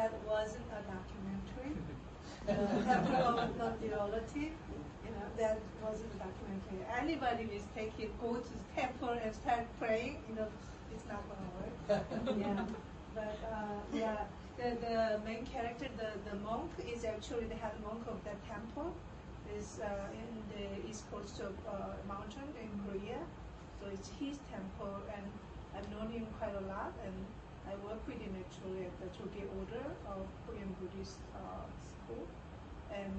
that wasn't a documentary. Temple of Non-Duality, you know, that wasn't a documentary. Anybody mistake it, go to the temple and start praying, you know, it's not gonna work. yeah. But uh, yeah, the, the main character, the, the monk, is actually the head monk of that temple. Is uh, in the east coast of uh, mountain in Korea. So it's his temple, and I've known him quite a lot, and I work with him actually at the Jogye Order of Korean Buddhist uh, School, and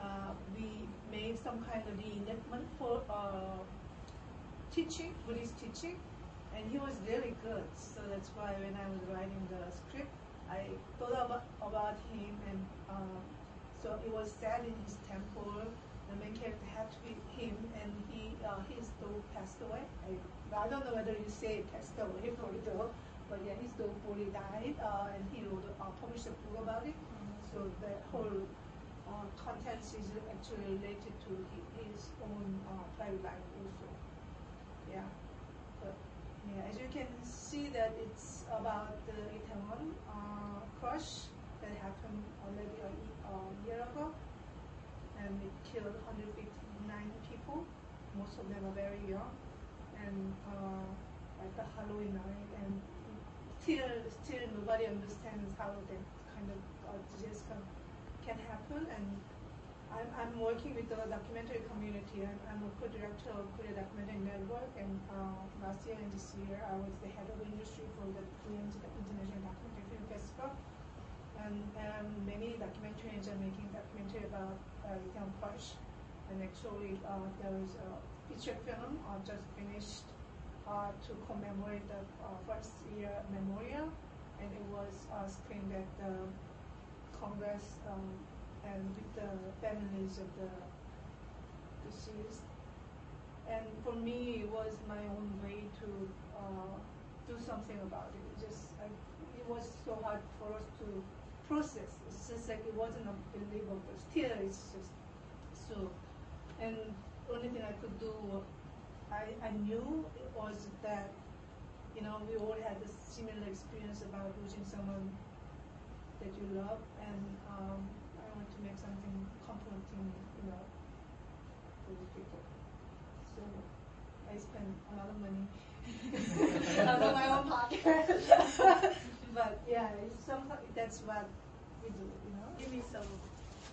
uh, we made some kind of reenactment for uh, teaching Buddhist teaching, and he was really good. So that's why when I was writing the script, I thought about, about him, and uh, so it was set in his temple. The main character had to be him, and he uh, his dog passed away. I, I don't know whether you say passed away for the but yeah, his dog body died, uh, and he wrote, uh, published a book about it. So the whole uh, contents is actually related to his own uh, private life also. Yeah, but yeah, as you can see that it's about the Itaewon uh, crush that happened already a, a year ago, and it killed 159 people. Most of them are very young, and uh, like a Halloween night, and still, still nobody understands how that kind of uh, disaster can happen. And I'm, I'm working with the documentary community. I'm, I'm a co-director of Korea Documentary Network, and uh, last year and this year I was the head of industry for the Korean International Documentary Film Festival. And, and many documentarians are making documentary about uh, Itaewon Crush. And actually, uh, a feature film uh, just finished to commemorate the uh, first year memorial, and it was uh, screened at the Congress um, and with the families of the deceased. And for me, it was my own way to uh, do something about it. It just I, it was so hard for us to process. It's just like it wasn't unbelievable. Still, it's just so. And only thing I could do, I, I knew it was that you know we all had a similar experience about losing someone that you love, and um, I want to make something comforting, you know, for the people. So I spent a lot of money out of my own pocket. but yeah, it's somehow that's what we do, you know. Give me some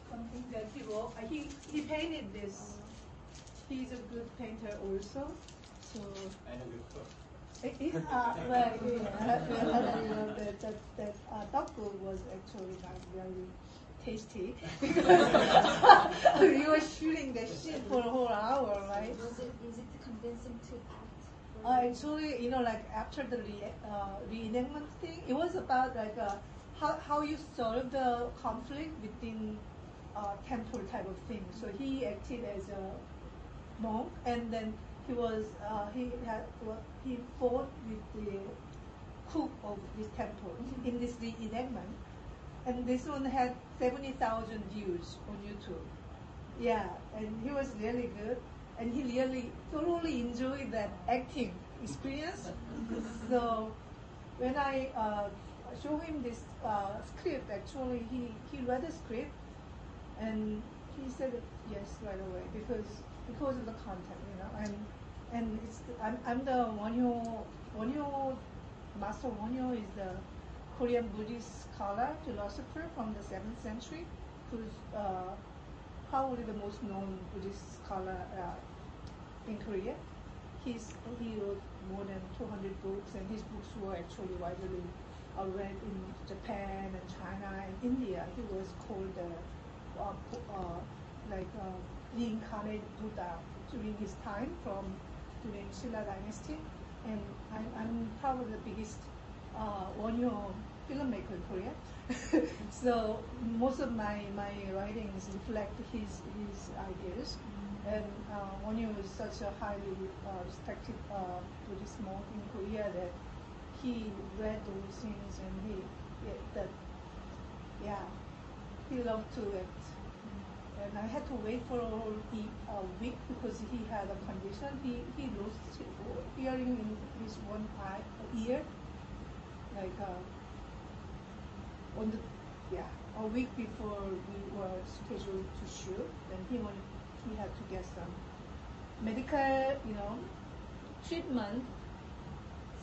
something that wrote. Uh, he he painted this. He's a good painter also. So I know your book. it, it, uh, well, yeah, well, you know, that that that uh, dog food was actually not very tasty because we were shooting the shit for a whole hour, right? Was it easy to convince him to act? Uh, actually, you know, like after the re- uh, reenactment thing, it was about like uh, how how you solve the conflict within uh, temple type of thing. So he acted as a monk, and then he was uh, he had well, he fought with the cook of this temple in this reenactment, and this one had seventy thousand views on YouTube. Yeah, and he was really good, and he really thoroughly enjoyed that acting experience. so when I uh, show him this uh, script, actually he, he read the script, and he said yes right away because because of the content, you know, and and it's I'm, I'm the Wonhyo Wonhyo Master Wonhyo is the Korean Buddhist scholar philosopher from the seventh century, who's uh, probably the most known Buddhist scholar uh, in Korea. He's, he wrote more than 200 books, and his books were actually widely uh, read in Japan and China and India. He was called the uh, uh, like reincarnated Buddha during his time from during Silla dynasty, and I'm, I'm probably the biggest uh, Wonhyo filmmaker in Korea. so most of my, my writings reflect his his ideas. And uh, Wonhyo is such a highly uh, respected uh, Buddhist monk in Korea that he read those things and he yeah, that yeah he loved to act. I had to wait for a week because he had a condition. He he lost hearing in his one eye ear, like uh, on the yeah a week before we were scheduled to shoot, then he wanted he had to get some medical you know treatment.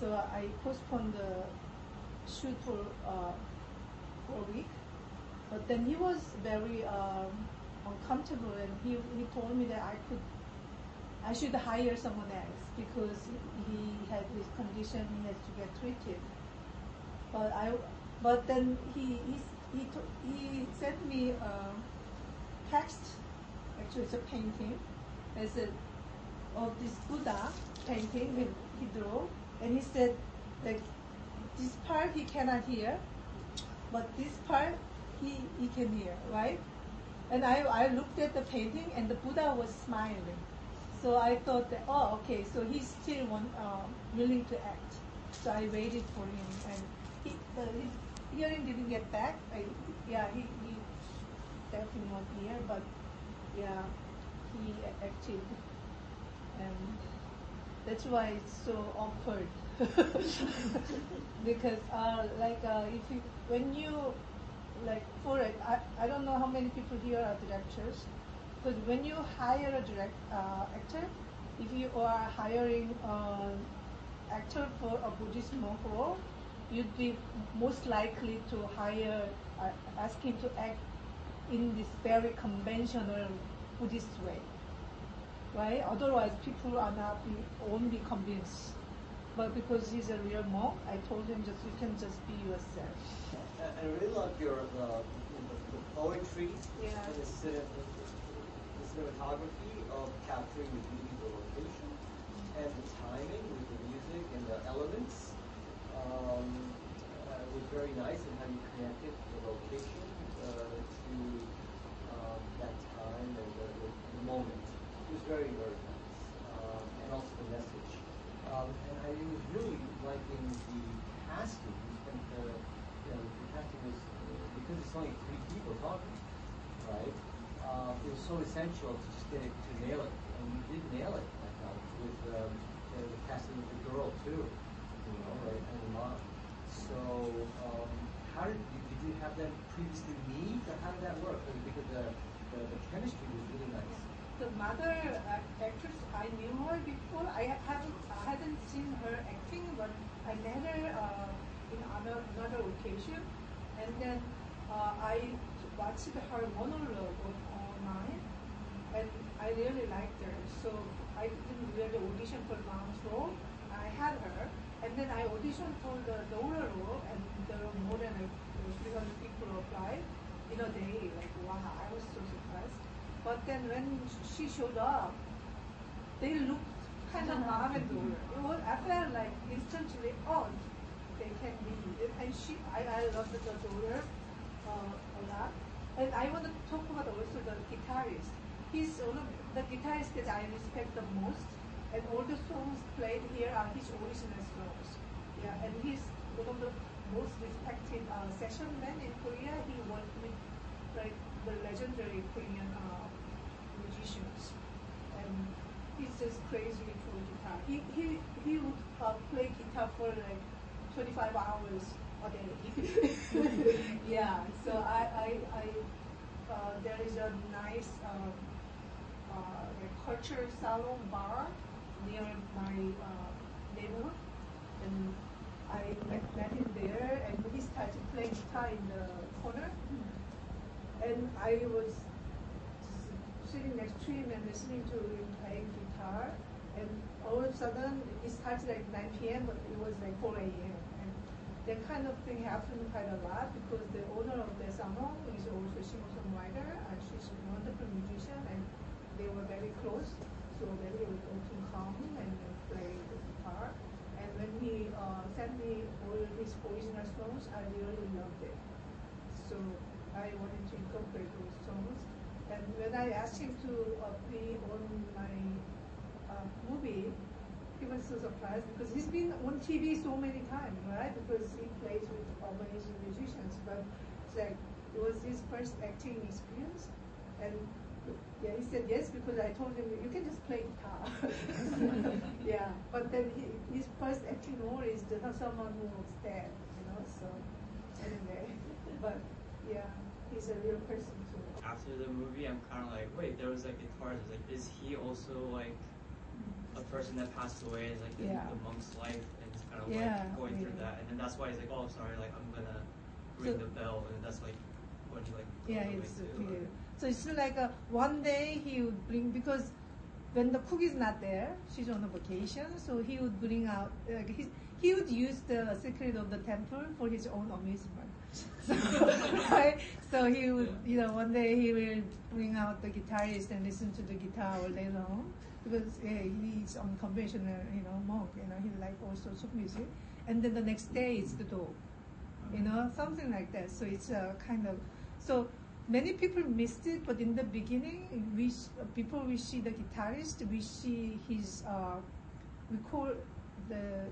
So I postponed the shoot for uh, for a week. But then he was very um, uncomfortable, and he he told me that I could I should hire someone else because he had this condition he has to get treated. But I, but then he he he, he sent me a text. Actually, it's a painting. It's a of this Buddha painting he, he drew, and he said like this part he cannot hear, but this part he he can hear, right? And I I looked at the painting, and the Buddha was smiling. So I thought that, oh, okay, so he's still uh, willing to act. So I waited for him, and he, the, his hearing didn't get back. I, yeah, he, he definitely won't hear, but yeah, he acted, and that's why it's so awkward. because uh, like uh, if you when you like for it, I, I don't know how many people here are directors, because when you hire a direct uh, actor, if you are hiring an actor for a Buddhist monk role, you'd be most likely to hire, uh, ask him to act in this very conventional Buddhist way, right? Otherwise, people are not be, won't be convinced. But because he's a real monk, I told him just you can just be yourself. I, I really love your uh, the, the poetry Yeah. and the, the cinematography of capturing the beauty of the location and the timing with the music and the elements. Um, uh, it was very nice and how you connected the location uh, to um, that time and the, the, the moment. It was very, very nice. Um, and also the message. Um, and I was really liking the casting. Spent the, you know, the casting was, uh, because it's only three people talking, right? Uh, it was so essential to just get it, to nail it. And you did nail it, I thought, with um, the, the casting of the girl, too, you know, right, and the mom. So, um, how did you, did you have them previously meet, or how did that work? Because the, the, the chemistry. The mother act- actress, I knew her before. I haven't, I hadn't seen her acting, but I met her uh, in other, another occasion, and then uh, I watched her monologue on, online, and I really liked her. So I didn't really audition for mom's role. I had her, and then I auditioned for the daughter role, and there were more than like 300 people applied in a day. Like wow, I was so surprised. But then when she showed up, they looked kind of mom and daughter. It was, I felt like instantly, oh, they can be. And she, I, I loved the daughter uh, a lot. And I want to talk about also the guitarist. He's one of the guitarists that I respect the most. And all the songs played here are his original songs. Yeah, and he's one of the most respected uh, session men in Korea. He worked with like the legendary Korean uh, he's just crazy for guitar. He he he would uh, play guitar for like 25 hours a day. yeah. So I I, I uh, there is a nice uh, uh, culture salon bar near my uh, neighborhood, and I met, met him there, and he started playing guitar in the corner, and I was sitting next to him and listening to him playing guitar, and all of a sudden it started like 9 p.m., but it was like 4 a.m. And that kind of thing happened quite a lot because the owner of the salon is also a singer-songwriter, and she's a wonderful musician, and they were very close. So then he would often come and play the guitar. And when he uh, sent me all his original songs, I really loved it. So I wanted to incorporate those songs. And when I asked him to uh, be on my uh, movie, he was so surprised because he's been on TV so many times, right? Because he plays with amazing musicians. But it's like it was his first acting experience, and yeah, he said yes because I told him you can just play guitar. yeah, but then he, his first acting role is the someone who was dead, you know. So anyway. but yeah, he's a real person too. After the movie, I'm kind of like, wait, there was like guitars. I was like, is he also like a person that passed away? Is like in Yeah. the monk's life, and he's kind of Yeah, like going through that, and then that's why he's like, oh, sorry, like I'm gonna ring So- the bell, and that's like when he like Yeah, it's too, So it's like uh, one day he would bring because when the cook is not there, she's on a vacation, so he would bring out like he, he would use the secret of the temple for his own amusement. So, right? so he would, you know, one day he will bring out the guitarist and listen to the guitar all day long because yeah, he's unconventional, you know, monk. You know, he like all sorts of music, and then the next day it's the dog you know, something like that. So it's a kind of so many people missed it, but in the beginning, we before we see the guitarist, we see his uh, we call the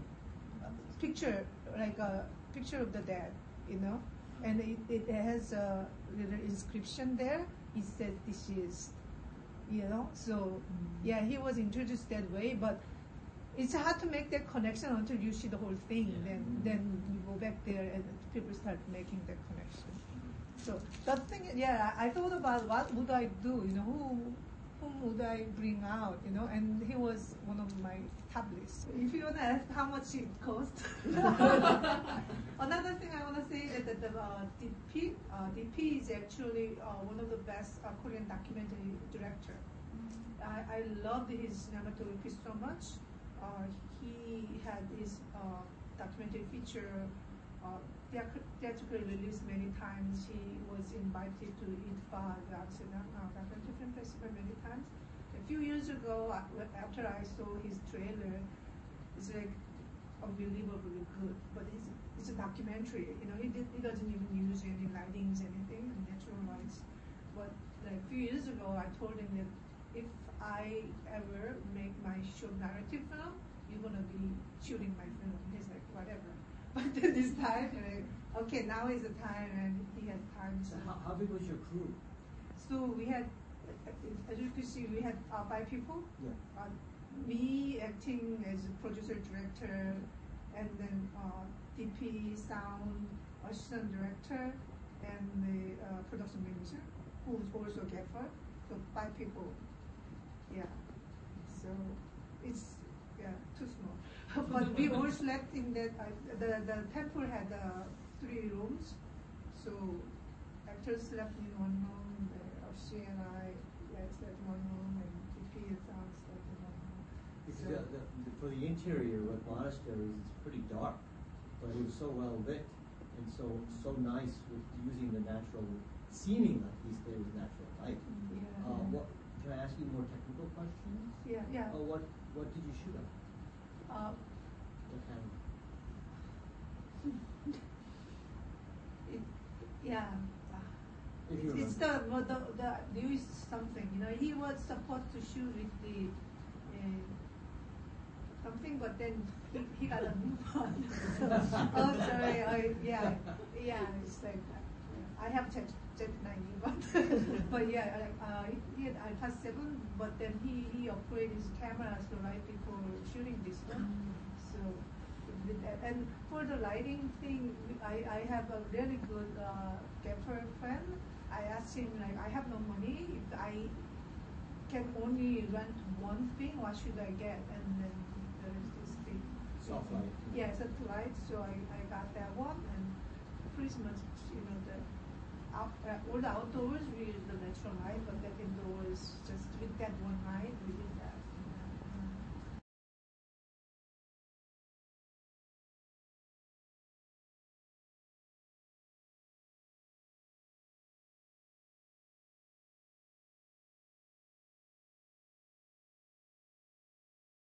uh, picture like a picture of the dad, you know, and it, it has a little inscription there. It says this is, you know, so yeah, he was introduced that way, but it's hard to make that connection until you see the whole thing. Yeah. Then then you go back there and people start making that connection. So the thing, yeah, I thought about what would I do? You know, who whom would I bring out? You know, and he was one of my top lists. If you wanna ask how much it cost. Another thing I wanna say is that the uh, DP, uh, DP is actually uh, one of the best uh, Korean documentary director. I, I loved his cinematography so much. Uh, he had his uh, documentary feature uh, theat- theatrically released many times. He was invited to IDFA, the Amsterdam Documentary Film Festival, many times. A few years ago, after I saw his trailer, it's like unbelievably good. But it's, it's a documentary. You know, he, did, he doesn't even use any lightings, anything, natural lights. But like a few years ago, I told him that if I ever make my short narrative film, you're gonna be shooting my film. He's like, whatever. But then this time, like, okay, now is the time, and he has time. So how, how big was your crew? so we had, as you can see, we had uh, five people. Yeah. Uh, me acting as a producer director, and then uh, DP sound assistant director, and the uh, production manager, who's also gaffer. So five people. Yeah. So it's yeah too small. but we all slept in that. Uh, the the temple had uh, three rooms, so actors slept in one room. The and I yeah, slept in one room, and DP and sound slept in one room. So- the, the, the, for the interior of monasteries, it's pretty dark, but it was so well lit and so so nice with using the natural, seeming like these days natural light. Yeah. Uh, what, can I ask you more technical questions? Yeah, yeah. Uh, what what did you shoot on? Uh, What kind? it, yeah. It's, it's the, the the there is something you know he was supposed to shoot with the uh, something but then he, he got a move on. so, oh sorry, I, yeah, yeah. It's like uh, I have checked jet ninety, but but yeah, like uh, he had Alpha seven, but then he he upgraded his camera so right before shooting this one. So with that- and for the lighting thing, I, I have a really good uh, gaffer friend. I asked him like I have no money. If I can only rent one thing, what should I get? And then there is this thing. Soft light. Yeah, a light. So I, I got that one and pretty much you know the out, uh, all the outdoors we use the natural light, but that indoors just with that one light we